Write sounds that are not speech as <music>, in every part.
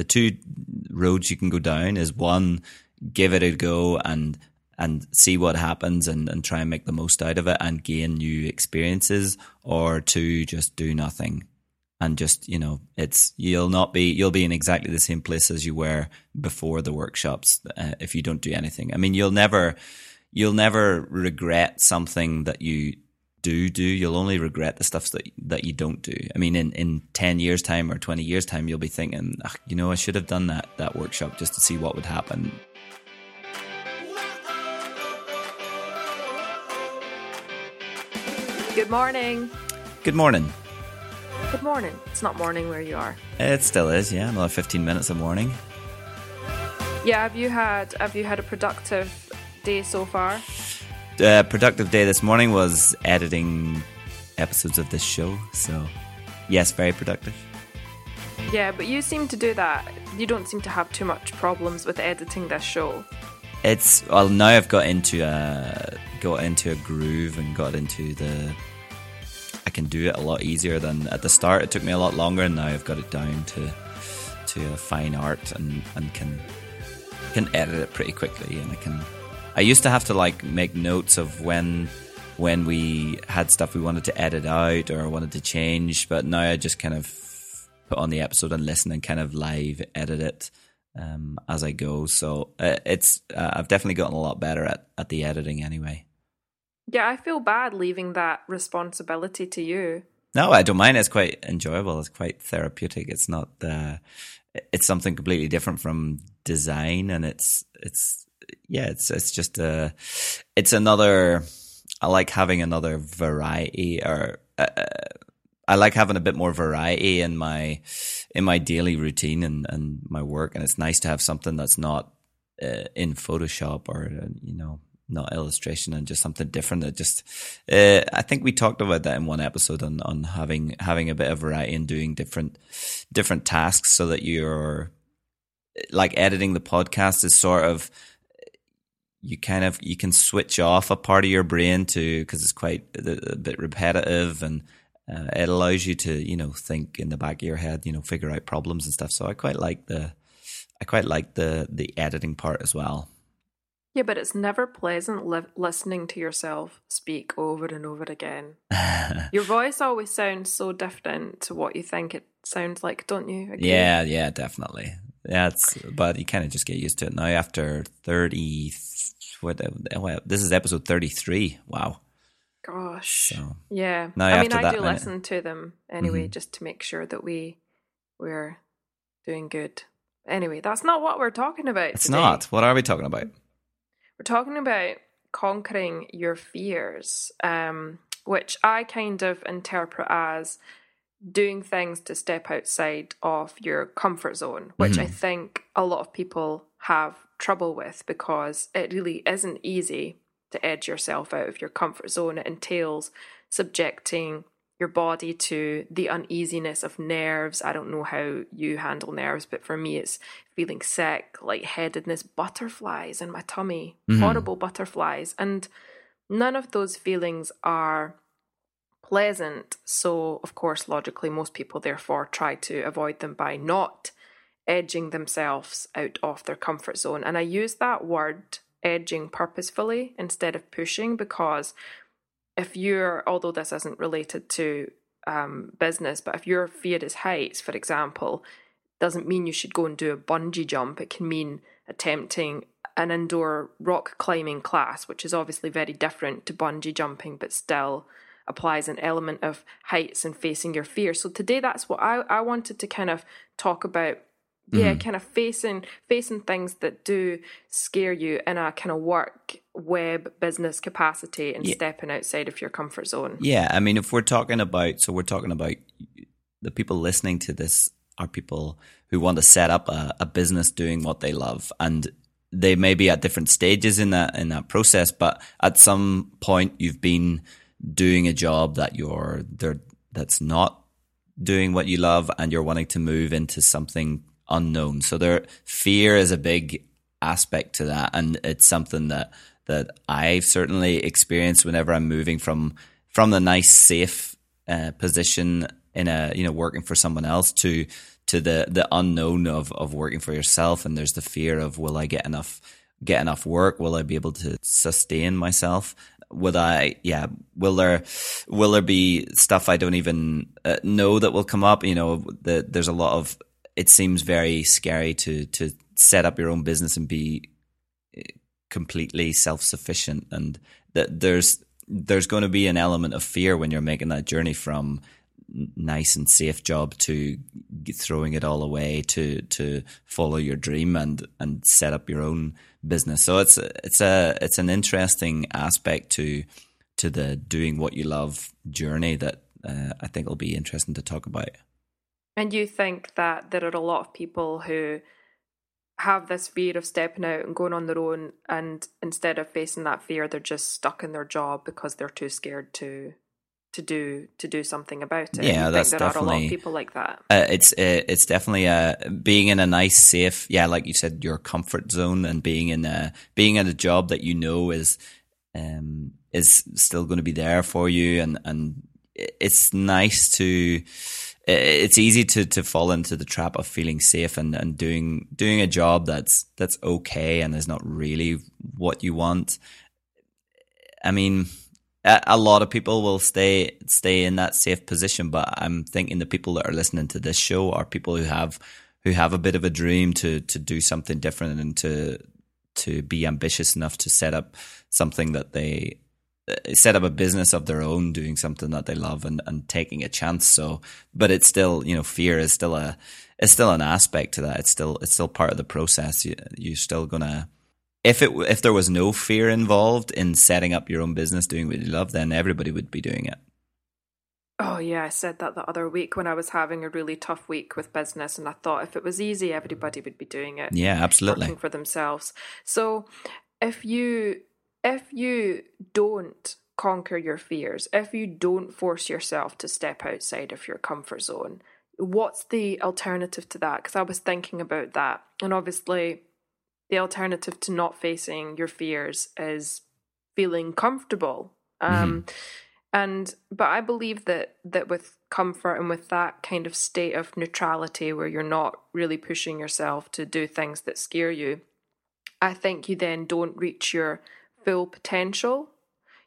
the two roads you can go down is one, give it a go and and see what happens and, and try and make the most out of it and gain new experiences, or two, just do nothing. And just you know it's you'll not be you'll be in exactly the same place as you were before the workshops uh, if you don't do anything. I mean you'll never you'll never regret something that you do do you'll only regret the stuff that that you don't do i mean in in 10 years time or 20 years time you'll be thinking ah, you know i should have done that that workshop just to see what would happen good morning good morning Good morning. It's not morning where you are. It still is, yeah. Another fifteen minutes of morning. Yeah. Have you had Have you had a productive day so far? Uh, productive day this morning was editing episodes of this show. So, yes, very productive. Yeah, but you seem to do that. You don't seem to have too much problems with editing this show. It's well now I've got into a got into a groove and got into the I can do it a lot easier than at the start. It took me a lot longer, and now I've got it down to to a fine art and and can can edit it pretty quickly. And I can. I used to have to like make notes of when when we had stuff we wanted to edit out or wanted to change, but now I just kind of put on the episode and listen and kind of live edit it um, as I go. So uh, it's uh, I've definitely gotten a lot better at at the editing anyway. Yeah, I feel bad leaving that responsibility to you. No, I don't mind. It's quite enjoyable. It's quite therapeutic. It's not. Uh, it's something completely different from design, and it's it's yeah. It's it's just a. It's another. I like having another variety, or uh, I like having a bit more variety in my in my daily routine and and my work, and it's nice to have something that's not uh, in Photoshop or uh, you know not illustration and just something different. That just, uh, I think we talked about that in one episode on on having having a bit of variety and doing different different tasks so that you're like editing the podcast is sort of you kind of you can switch off a part of your brain to because it's quite a, a, bit repetitive and uh, it allows you to you know think in the back of your head you know figure out problems and stuff so i quite like the i quite like the the editing part as well yeah, but it's never pleasant li- listening to yourself speak over and over again. <laughs> Your voice always sounds so different to what you think it sounds like, don't you? Agree? Yeah, yeah, definitely. It's but you kind of just get used to it now. After thirty, what? This is episode thirty-three. Wow. Gosh. So, yeah. I mean, I do listen to them anyway, mm-hmm. just to make sure that we we're doing good. Anyway, that's not what we're talking about. It's today. not. What are we talking about? We're talking about conquering your fears, um, which I kind of interpret as doing things to step outside of your comfort zone, which mm-hmm. I think a lot of people have trouble with because it really isn't easy to edge yourself out of your comfort zone. It entails subjecting your body to the uneasiness of nerves. I don't know how you handle nerves, but for me, it's feeling sick, lightheadedness, butterflies in my tummy, mm-hmm. horrible butterflies. And none of those feelings are pleasant. So, of course, logically, most people therefore try to avoid them by not edging themselves out of their comfort zone. And I use that word edging purposefully instead of pushing because if you're, although this isn't related to um, business, but if your fear is heights, for example, doesn't mean you should go and do a bungee jump. It can mean attempting an indoor rock climbing class, which is obviously very different to bungee jumping, but still applies an element of heights and facing your fear. So today that's what I, I wanted to kind of talk about yeah, mm-hmm. kind of facing facing things that do scare you in a kind of work web business capacity and yeah. stepping outside of your comfort zone. Yeah, I mean, if we're talking about, so we're talking about the people listening to this are people who want to set up a, a business doing what they love, and they may be at different stages in that in that process, but at some point you've been doing a job that you're there that's not doing what you love, and you're wanting to move into something unknown. So there, fear is a big aspect to that, and it's something that that I've certainly experienced whenever I'm moving from from the nice safe uh, position in a you know working for someone else to to the the unknown of of working for yourself, and there's the fear of will I get enough get enough work? Will I be able to sustain myself? Would I, yeah, will there, will there be stuff I don't even uh, know that will come up? You know, the, there's a lot of, it seems very scary to, to set up your own business and be uh, completely self sufficient. And that there's, there's going to be an element of fear when you're making that journey from nice and safe job to throwing it all away to to follow your dream and and set up your own business. So it's it's a it's an interesting aspect to to the doing what you love journey that uh, I think will be interesting to talk about. And you think that there are a lot of people who have this fear of stepping out and going on their own and instead of facing that fear they're just stuck in their job because they're too scared to to do to do something about it. Yeah, that's there definitely are a lot of people like that. Uh, it's uh, it's definitely uh, being in a nice, safe, yeah, like you said, your comfort zone, and being in a being in a job that you know is um, is still going to be there for you, and and it's nice to. It's easy to, to fall into the trap of feeling safe and, and doing doing a job that's that's okay and is not really what you want. I mean, a lot of people will stay stay in that safe position, but I'm thinking the people that are listening to this show are people who have who have a bit of a dream to to do something different and to to be ambitious enough to set up something that they uh, set up a business of their own, doing something that they love and, and taking a chance. So, but it's still, you know, fear is still a, it's still an aspect to that. It's still, it's still part of the process. You, you're still gonna, if it if there was no fear involved in setting up your own business, doing what you love, then everybody would be doing it. Oh yeah, I said that the other week when I was having a really tough week with business, and I thought if it was easy, everybody would be doing it. Yeah, absolutely. Working for themselves. So if you if you don't conquer your fears, if you don't force yourself to step outside of your comfort zone, what's the alternative to that? Because I was thinking about that, and obviously the alternative to not facing your fears is feeling comfortable. Um, mm-hmm. And but I believe that that with comfort and with that kind of state of neutrality where you're not really pushing yourself to do things that scare you, I think you then don't reach your full potential.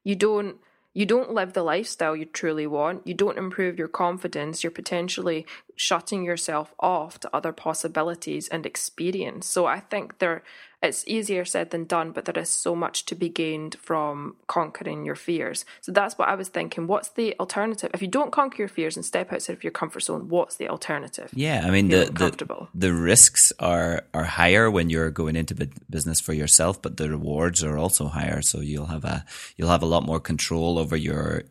You don't you don't live the lifestyle you truly want. You don't improve your confidence. You're potentially shutting yourself off to other possibilities and experience. So I think there it's easier said than done, but there is so much to be gained from conquering your fears. So that's what I was thinking. What's the alternative? If you don't conquer your fears and step outside of your comfort zone, what's the alternative? Yeah, I mean the the, the risks are are higher when you're going into business for yourself, but the rewards are also higher. So you'll have a you'll have a lot more control over your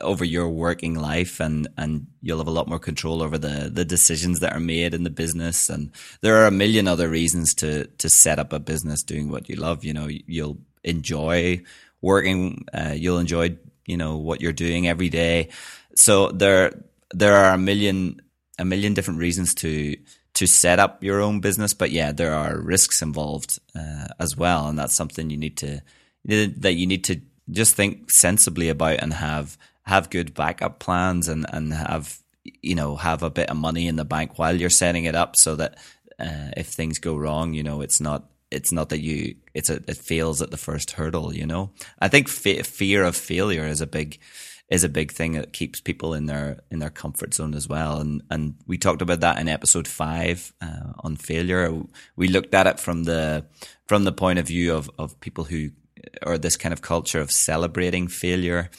over your working life and and you'll have a lot more control over the the decisions that are made in the business. And there are a million other reasons to to set up a business doing what you love. You know you'll enjoy working uh, you'll enjoy you know what you're doing every day. So there there are a million a million different reasons to to set up your own business. But yeah there are risks involved uh, as well. And that's something you need to that you need to just think sensibly about and have have good backup plans and and have you know have a bit of money in the bank while you're setting it up so that uh, if things go wrong you know it's not it's not that you it's a, it fails at the first hurdle you know? I think fe- fear of failure is a big is a big thing that keeps people in their in their comfort zone as well. And and we talked about that in episode 5 uh, on failure. We looked at it from the from the point of view of of people who or this kind of culture of celebrating failure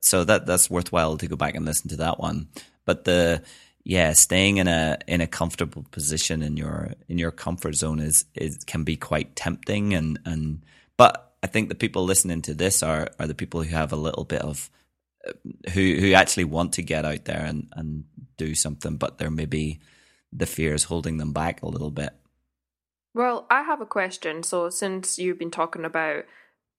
so that that's worthwhile to go back and listen to that one. But the yeah, staying in a in a comfortable position in your in your comfort zone is is can be quite tempting and and but I think the people listening to this are are the people who have a little bit of uh, who who actually want to get out there and and do something, but there may be the fear is holding them back a little bit. Well, I have a question. So since you've been talking about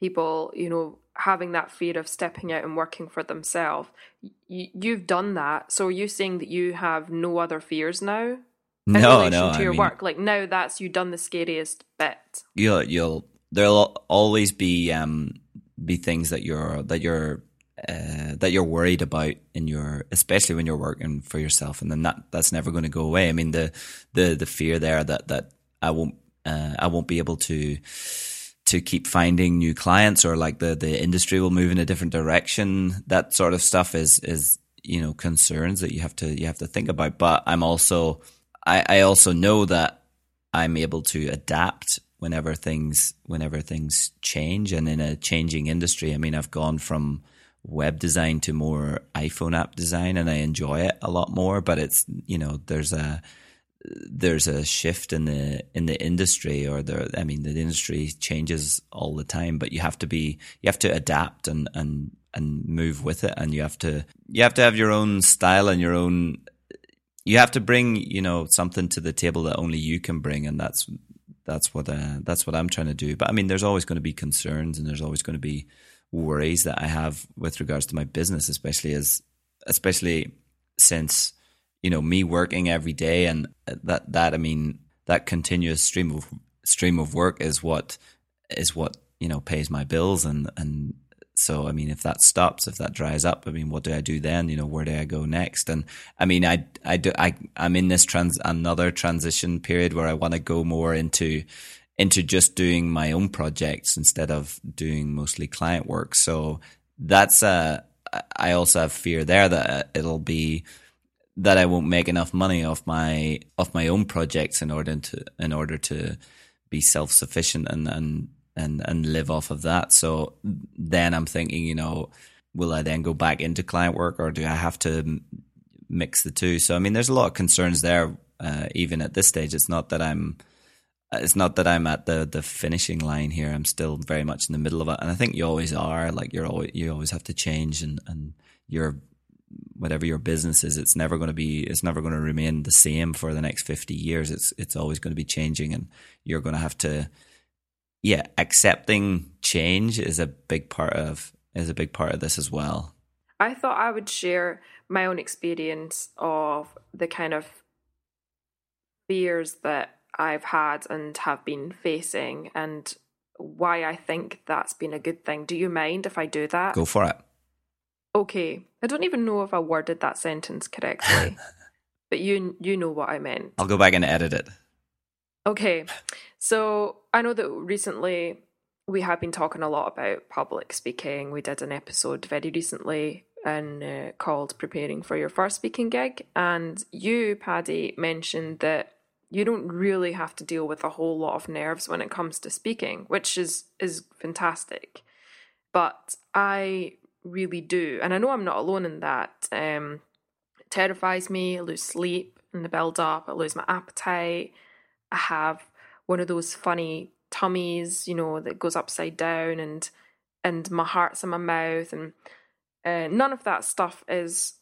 people, you know, having that fear of stepping out and working for themselves. You, you've done that. So are you saying that you have no other fears now? In no, relation no. To your I mean, work, like now that's you done the scariest bit. You'll, you'll. There'll always be um be things that you're that you're uh, that you're worried about in your, especially when you're working for yourself, and then that that's never going to go away. I mean, the the the fear there that that I won't uh, I won't be able to to keep finding new clients, or like the the industry will move in a different direction. That sort of stuff is is you know concerns that you have to you have to think about. But I'm also I, I also know that I'm able to adapt whenever things whenever things change and in a changing industry. I mean, I've gone from web design to more iPhone app design and I enjoy it a lot more, but it's you know, there's a there's a shift in the in the industry or the I mean the industry changes all the time, but you have to be you have to adapt and and and move with it. And you have to you have to have your own style and your own you have to bring you know something to the table that only you can bring. And that's that's what uh, that's what I'm trying to do. But I mean there's always going to be concerns and there's always going to be worries that I have with regards to my business especially as especially since you know me working every day. And that that I mean that continuous stream of stream of work is what is what you know pays my bills. And and so I mean if that stops if that dries up I mean what do I do then? You know where do I go next? And I mean I I do I I'm in this trans another transition period where I want to go more into into just doing my own projects instead of doing mostly client work. So that's a I also have fear there that it'll be that I won't make enough money off my off my own projects in order to in order to be self sufficient and and and and live off of that. So then I'm thinking, you know, will I then go back into client work or do I have to mix the two? So I mean, there's a lot of concerns there. Uh, even at this stage, it's not that I'm it's not that I'm at the the finishing line here. I'm still very much in the middle of it, and I think you always are. Like you're always you always have to change, and and you're whatever your business is, it's never going to be, it's never going to remain the same for the next 50 years. It's, it's always going to be changing and you're going to have to, yeah, accepting change is a big part of, is a big part of this as well. I thought I would share my own experience of the kind of fears that I've had and have been facing and why I think that's been a good thing. Do you mind if I do that? Go for it. Okay. I don't even know if I worded that sentence correctly. <laughs> but you you know what I meant. I'll go back and edit it. Okay. So, I know that recently we have been talking a lot about public speaking. We did an episode very recently and uh, called preparing for your first speaking gig and you Paddy mentioned that you don't really have to deal with a whole lot of nerves when it comes to speaking, which is is fantastic. But I really do. And I know I'm not alone in that. Um, it terrifies me. I lose sleep in the build up. I lose my appetite. I have one of those funny tummies, you know, that goes upside down, and and my heart's in my mouth, and uh, none of that stuff is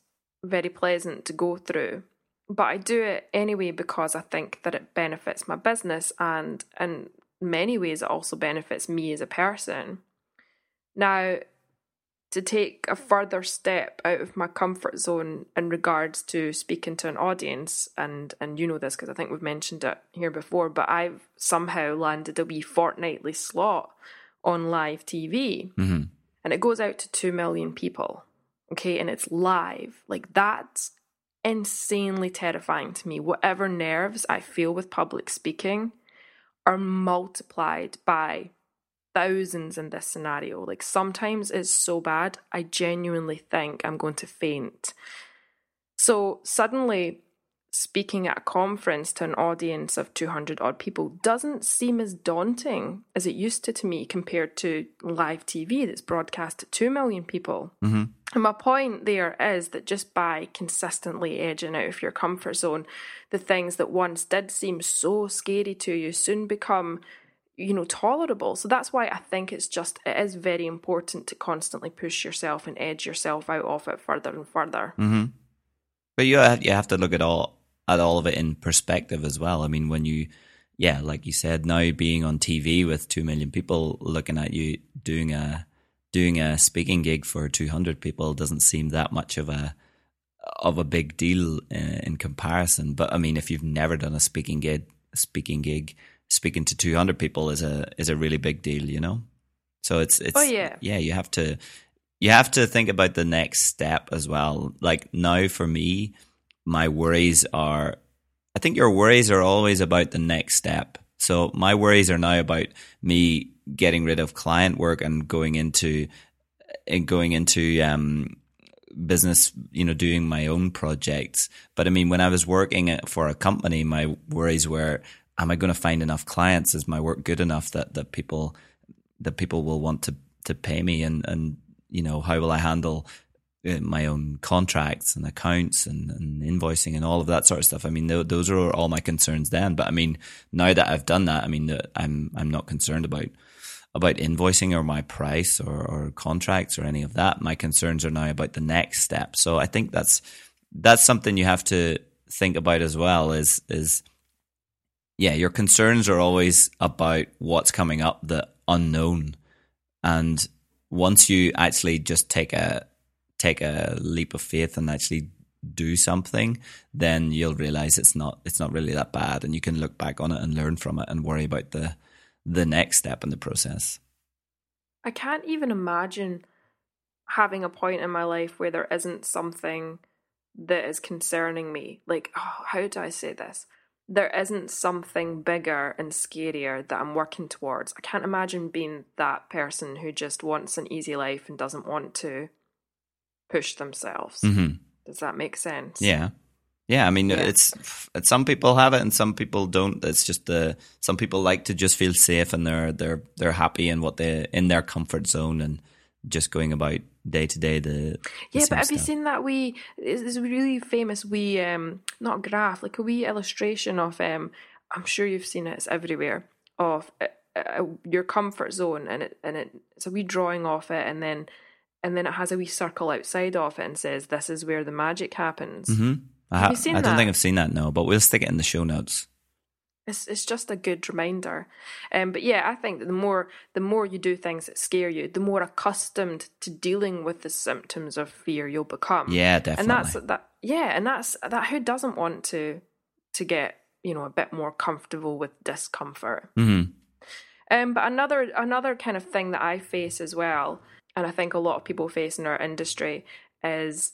very pleasant to go through. But I do it anyway because I think that it benefits my business, and in many ways, it also benefits me as a person. Now, to take a further step out of my comfort zone in regards to speaking to an audience and and you know this because I think we've mentioned it here before but I've somehow landed a wee fortnightly slot on live TV mm-hmm. and it goes out to 2 million people okay? And it's live. Like that's insanely terrifying to me. Whatever nerves I feel with public speaking are multiplied by thousands in this scenario. Like sometimes it's so bad, I genuinely think I'm going to faint. So suddenly, speaking at a conference to an audience of 200 odd people doesn't seem as daunting as it used to to me compared to live TV that's broadcast to 2 million people. Mm-hmm. And my point there is that just by consistently edging out of your comfort zone, the things that once did seem so scary to you soon become you know tolerable. So that's why i think it's just it is very important to constantly push yourself and edge yourself out of it further and further. Mm-hmm. but you have, you have to look at all at all of it in perspective as well. I mean when you yeah like you said now being on tv with 2 million people looking at you doing a doing a speaking gig for 200 people doesn't seem that much of a of a big deal uh, in comparison. But i mean if you've never done a speaking gig speaking gig speaking to 200 people is a is a really big deal you know so it's it's oh, yeah yeah you have to you have to think about the next step as well. Like now for me, my worries are I think your worries are always about the next step. So my worries are now about me getting rid of client work and going into and going into um, business, you know, doing my own projects. But I mean, when I was working for a company, my worries were, am I going to find enough clients? Is my work good enough that, that people, that people will want to, to pay me? And, and, you know, how will I handle uh, my own contracts and accounts and, and, invoicing and all of that sort of stuff. I mean, th- those are all my concerns then. But I mean, now that I've done that, I mean, I'm I'm not concerned about about invoicing or my price or, or contracts or any of that. My concerns are now about the next step. So I think that's that's something you have to think about as well. Is is yeah, your concerns are always about what's coming up, the unknown, and once you actually just take a take a leap of faith and actually do something, then you'll realize it's not it's not really that bad, and you can look back on it and learn from it and worry about the the next step in the process. I can't even imagine having a point in my life where there isn't something that is concerning me. Like, oh, how do I say this? There isn't something bigger and scarier that I'm working towards. I can't imagine being that person who just wants an easy life and doesn't want to push themselves. Mm-hmm. Does that make sense? Yeah. Yeah, I mean, yeah. it's some people have it and some people don't. It's just the some people like to just feel safe and they're they're they're happy in what they in their comfort zone and just going about day to day the, yeah. but have stuff. you seen that we is a really famous we um not graph like a wee illustration of um I'm sure you've seen it. It's everywhere of uh, uh, your comfort zone and it and it it's a wee drawing of it and then and then it has a wee circle outside of it and says this is where the magic happens. Mm-hmm. I, ha- I don't think I've seen that no, but we'll stick it in the show notes. It's it's just a good reminder, um, but yeah, I think that the more the more you do things that scare you, the more accustomed to dealing with the symptoms of fear you'll become. Yeah, definitely. And that's that. Yeah, and that's that. Who doesn't want to to get you know a bit more comfortable with discomfort? Mm-hmm. Um, but another another kind of thing that I face as well, and I think a lot of people face in our industry is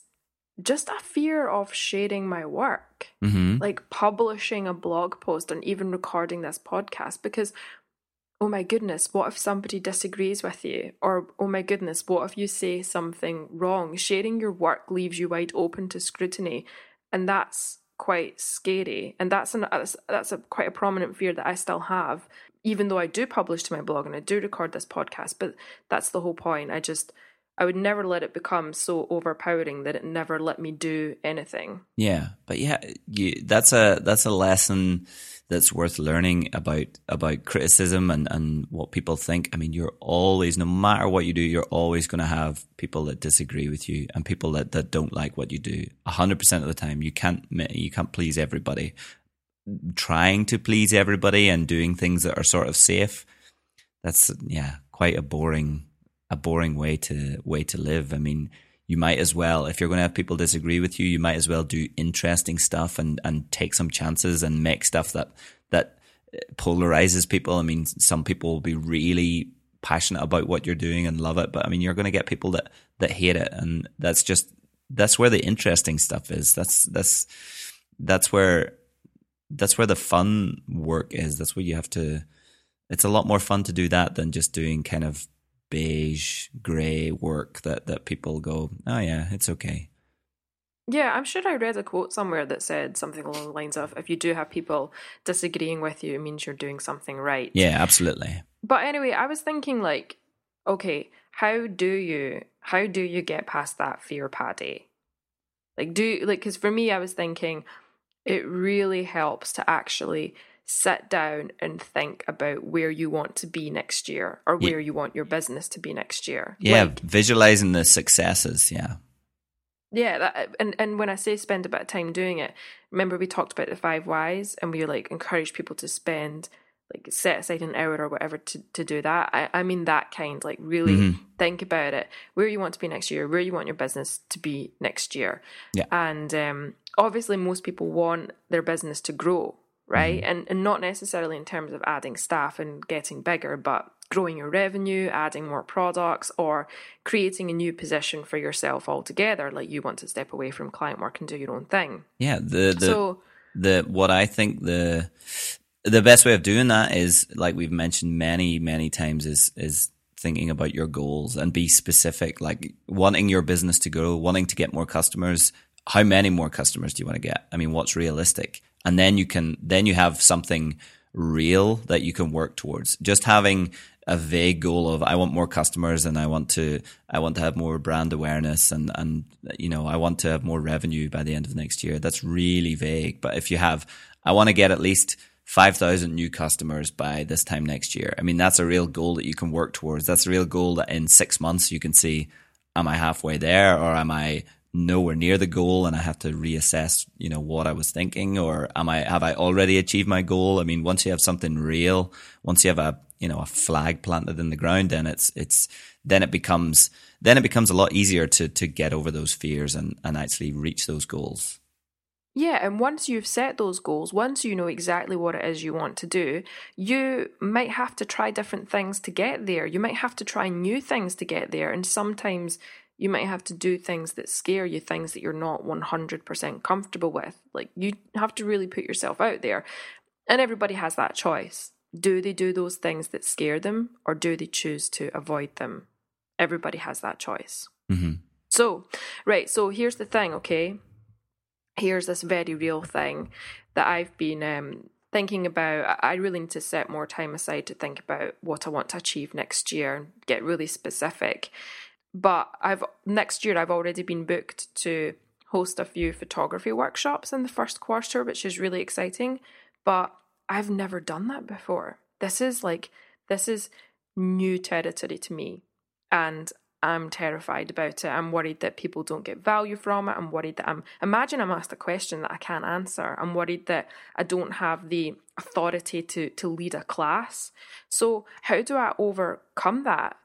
just a fear of sharing my work, mm-hmm. like publishing a blog post and even recording this podcast. Because, oh my goodness, what if somebody disagrees with you? Or, oh my goodness, what if you say something wrong? Sharing your work leaves you wide open to scrutiny. And that's quite scary. And that's, an, that's, that's a, quite a prominent fear that I still have, even though I do publish to my blog and I do record this podcast. But that's the whole point. I just I would never let it become so overpowering that it never let me do anything. Yeah, but yeah, you, that's a that's a lesson that's worth learning about about criticism and and what people think. I mean, you're always, no matter what you do, you're always going to have people that disagree with you and people that that don't like what you do. Hundred percent of the time, you can't you can't please everybody. Trying to please everybody and doing things that are sort of safe, that's yeah, quite a boring a boring way to way to live. I mean, you might as well if you're going to have people disagree with you, you might as well do interesting stuff and and take some chances and make stuff that that polarizes people. I mean, some people will be really passionate about what you're doing and love it, but I mean, you're going to get people that that hate it, and that's just that's where the interesting stuff is. That's that's that's where that's where the fun work is. That's where you have to. It's a lot more fun to do that than just doing kind of beige grey work that that people go, oh yeah, it's okay. Yeah, I'm sure I read a quote somewhere that said something along the lines of if you do have people disagreeing with you, it means you're doing something right. Yeah, absolutely. But anyway, I was thinking like, okay, how do you how do you get past that fear, Paddy? Like do like cuz for me I was thinking it really helps to actually sit down and think about where you want to be next year or where yeah. you want your business to be next year. Yeah, like, visualizing the successes. Yeah. Yeah, that, and and when I say spend a bit of time doing it, remember we talked about the five whys, and we like encourage people to spend like set aside an hour or whatever to, to do that. I, I mean that kind, like really mm-hmm. think about it, where you want to be next year, where you want your business to be next year. Yeah. And um, obviously most people want their business to grow, right? Mm-hmm. And and not necessarily in terms of adding staff and getting bigger, but growing your revenue, adding more products, or creating a new position for yourself altogether. Like you want to step away from client work and do your own thing. Yeah. The, the, so, the, what I think the, the best way of doing that is like we've mentioned many, many times is, is thinking about your goals and be specific, like wanting your business to grow, wanting to get more customers. How many more customers do you want to get? I mean, what's realistic? And then you can, then you have something real that you can work towards. Just having a vague goal of I want more customers and I want to I want to have more brand awareness and and you know I want to have more revenue by the end of next year. That's really vague. But if you have I want to get at least 5,000 new customers by this time next year. I mean, that's a real goal that you can work towards. That's a real goal that in six months you can see, am I halfway there or am I nowhere near the goal and I have to reassess, you know, what I was thinking or am I, have I already achieved my goal? I mean, once you have something real, once you have a, you know, a flag planted in the ground, then it's, it's, then it becomes, then it becomes a lot easier to, to get over those fears and, and actually reach those goals. Yeah, and once you've set those goals, once you know exactly what it is you want to do, you might have to try different things to get there. You might have to try new things to get there. And sometimes you might have to do things that scare you, things that you're not 100% comfortable with. Like you have to really put yourself out there. And everybody has that choice. Do they do those things that scare them or do they choose to avoid them? Everybody has that choice. Mm-hmm. So, right, so here's the thing, okay? Here's this very real thing that I've been um, thinking about. I really need to set more time aside to think about what I want to achieve next year and get really specific. But I've next year I've already been booked to host a few photography workshops in the first quarter, which is really exciting. But I've never done that before. This is like this is new territory to me. And I'm terrified about it. I'm worried that people don't get value from it. I'm worried that I'm imagine I'm asked a question that I can't answer. I'm worried that I don't have the authority to to lead a class. So how do I overcome that?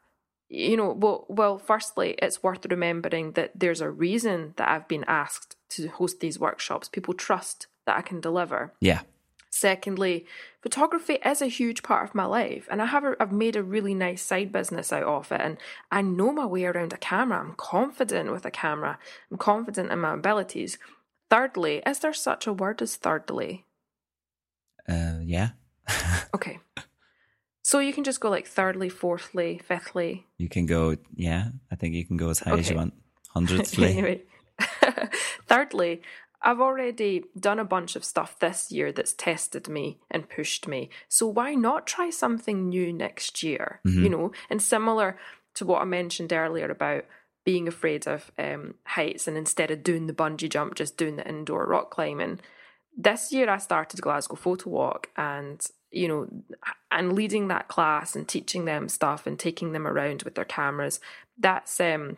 You know, well, well, firstly, it's worth remembering that there's a reason that I've been asked to host these workshops. People trust that I can deliver. Yeah. Secondly, photography is a huge part of my life, and I have a, I've made a really nice side business out of it, and I know my way around a camera. I'm confident with a camera. I'm confident in my abilities. Thirdly, is there such a word as thirdly? Uh, yeah. <laughs> okay. So you can just go like thirdly, fourthly, fifthly. You can go, yeah. I think you can go as high okay. as you want. <laughs> Hundredthly. anyway. <laughs> thirdly, I've already done a bunch of stuff this year that's tested me and pushed me. So why not try something new next year? Mm-hmm. You know, and similar to what I mentioned earlier about being afraid of um, heights and instead of doing the bungee jump, just doing the indoor rock climbing. This year I started Glasgow Photo Walk and you know, and leading that class and teaching them stuff and taking them around with their cameras, that's um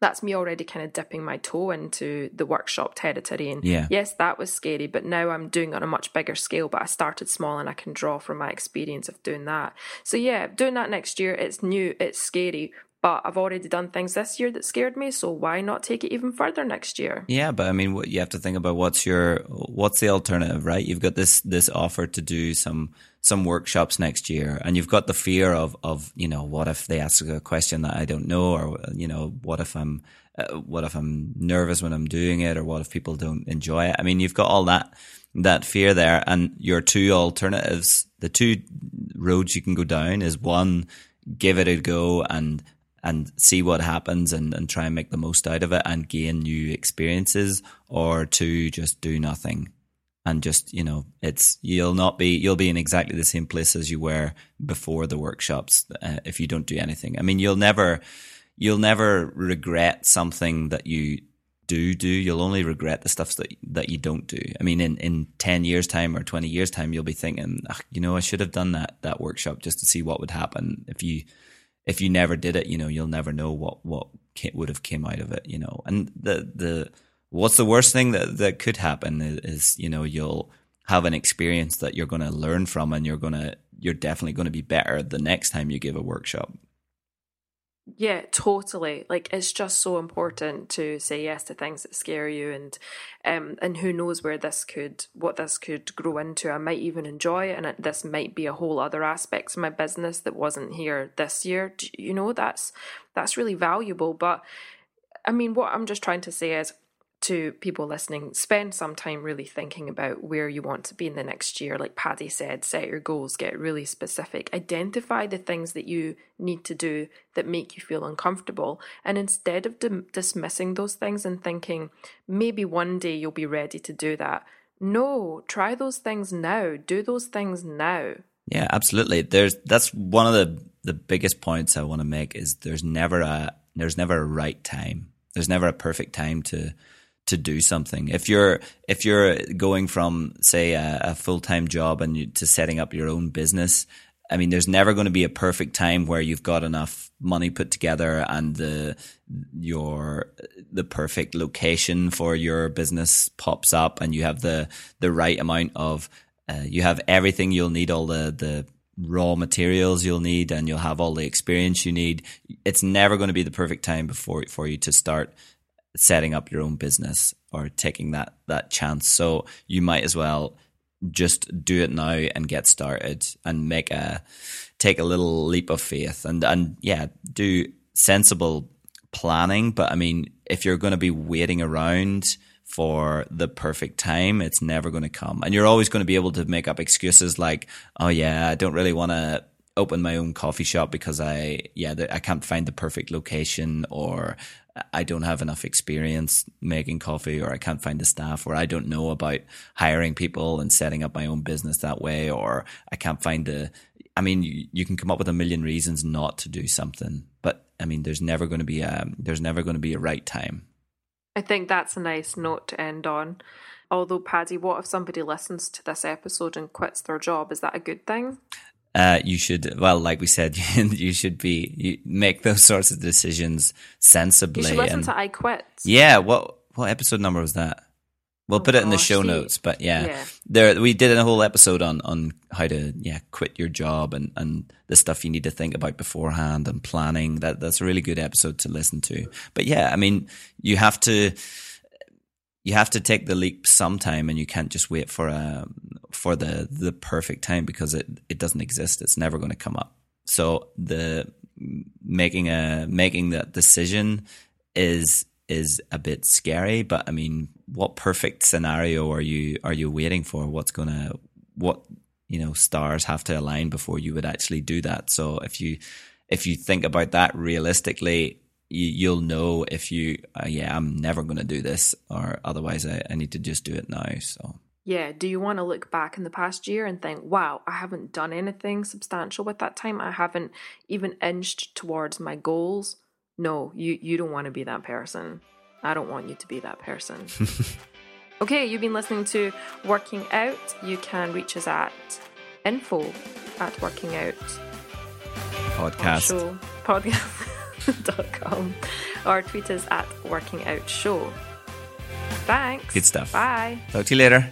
that's me already kind of dipping my toe into the workshop territory. And yeah. yes, that was scary, but now I'm doing on a much bigger scale. But I started small and I can draw from my experience of doing that. So yeah, doing that next year, it's new, it's scary, but I've already done things this year that scared me, so why not take it even further next year? Yeah, but I mean, you have to think about what's your what's the alternative, right? You've got this this offer to do some some workshops next year, and you've got the fear of of you know what if they ask a question that I don't know, or you know what if I'm uh, what if I'm nervous when I'm doing it, or what if people don't enjoy it? I mean, you've got all that that fear there, and your two alternatives, the two roads you can go down is one, give it a go and and see what happens and, and try and make the most out of it and gain new experiences or to just do nothing. And just you know it's you'll not be you'll be in exactly the same place as you were before the workshops uh, if you don't do anything. I mean you'll never you'll never regret something that you do do. You'll only regret the stuff that that you don't do. I mean in in 10 years time or 20 years time you'll be thinking you know i should have done that that workshop just to see what would happen if you if you never did it, you know, you'll never know what what would have came out of it, you know. And the the what's the worst thing that that could happen is, is you know you'll have an experience that you're going to learn from, and you're to you're definitely going to be better the next time you give a workshop. Yeah, totally. Like it's just so important to say yes to things that scare you and um and who knows where this could what this could grow into. I might even enjoy it and it, this might be a whole other aspect of my business that wasn't here this year. You know, that's that's really valuable, but I mean what I'm just trying to say is to people listening, spend some time really thinking about where you want to be in the next year. Like Paddy said, set your goals, get really specific, identify the things that you need to do that make you feel uncomfortable. And instead of dim- dismissing those things and thinking, maybe one day you'll be ready to do that, no, try those things now, do those things now. Yeah, absolutely. There's that's one of the the biggest points I want to make is there's never a there's never a right time. There's never a perfect time to to do something. If you're if you're going from say a, a full time job and you, to setting up your own business, I mean, there's never going to be a perfect time where you've got enough money put together and the your the perfect location for your business pops up and you have the the right amount of uh, you have everything you'll need all the the raw materials you'll need and you'll have all the experience you need it's never going to be the perfect time before for you to start setting up your own business or taking that that chance. So you might as well just do it now and get started and make a take a little leap of faith and and yeah, do sensible planning. But I mean, if you're going to be waiting around for the perfect time, it's never going to come. And you're always going to be able to make up excuses like, oh yeah, I don't really want to open my own coffee shop because I yeah I can't find the perfect location or I don't have enough experience making coffee or I can't find the staff or I don't know about hiring people and setting up my own business that way or I can't find the I mean you, you can come up with a million reasons not to do something but I mean there's never going to be a there's never going to be a right time. I think that's a nice note to end on. Although Paddy, what if somebody listens to this episode and quits their job? Is that a good thing? Uh, you should well like we said <laughs> you should be you make those sorts of decisions sensibly you should listen and, to i quit yeah what what episode number was that? We'll oh put it in the show notes but yeah, yeah, there we did a whole episode on on how to yeah quit your job and and the stuff you need to think about beforehand and planning. That that's a really good episode to listen to. But yeah i mean you have to you have to take the leap sometime and you can't just wait for a for the the perfect time because it it doesn't exist. It's never going to come up. So the making a making that decision is is a bit scary but i mean what perfect scenario are you are you waiting for? What's going to what you know stars have to align before you would actually do that? So if you if you think about that realistically you, will know if you, uh, yeah, I'm never going to do this, or otherwise I, I need to just do it now. So. Yeah. Do you want to look back in the past year and think, wow, I haven't done anything substantial with that time? I haven't even inched towards my goals? No, you, you don't want to be that person. I don't want you to be that person. <laughs> okay, you've been listening to Working Out. You can reach us at info at working out podcast. Podcast. <laughs> com or tweet us at Working Out Show. Thanks. Good stuff. Bye. Talk to you later.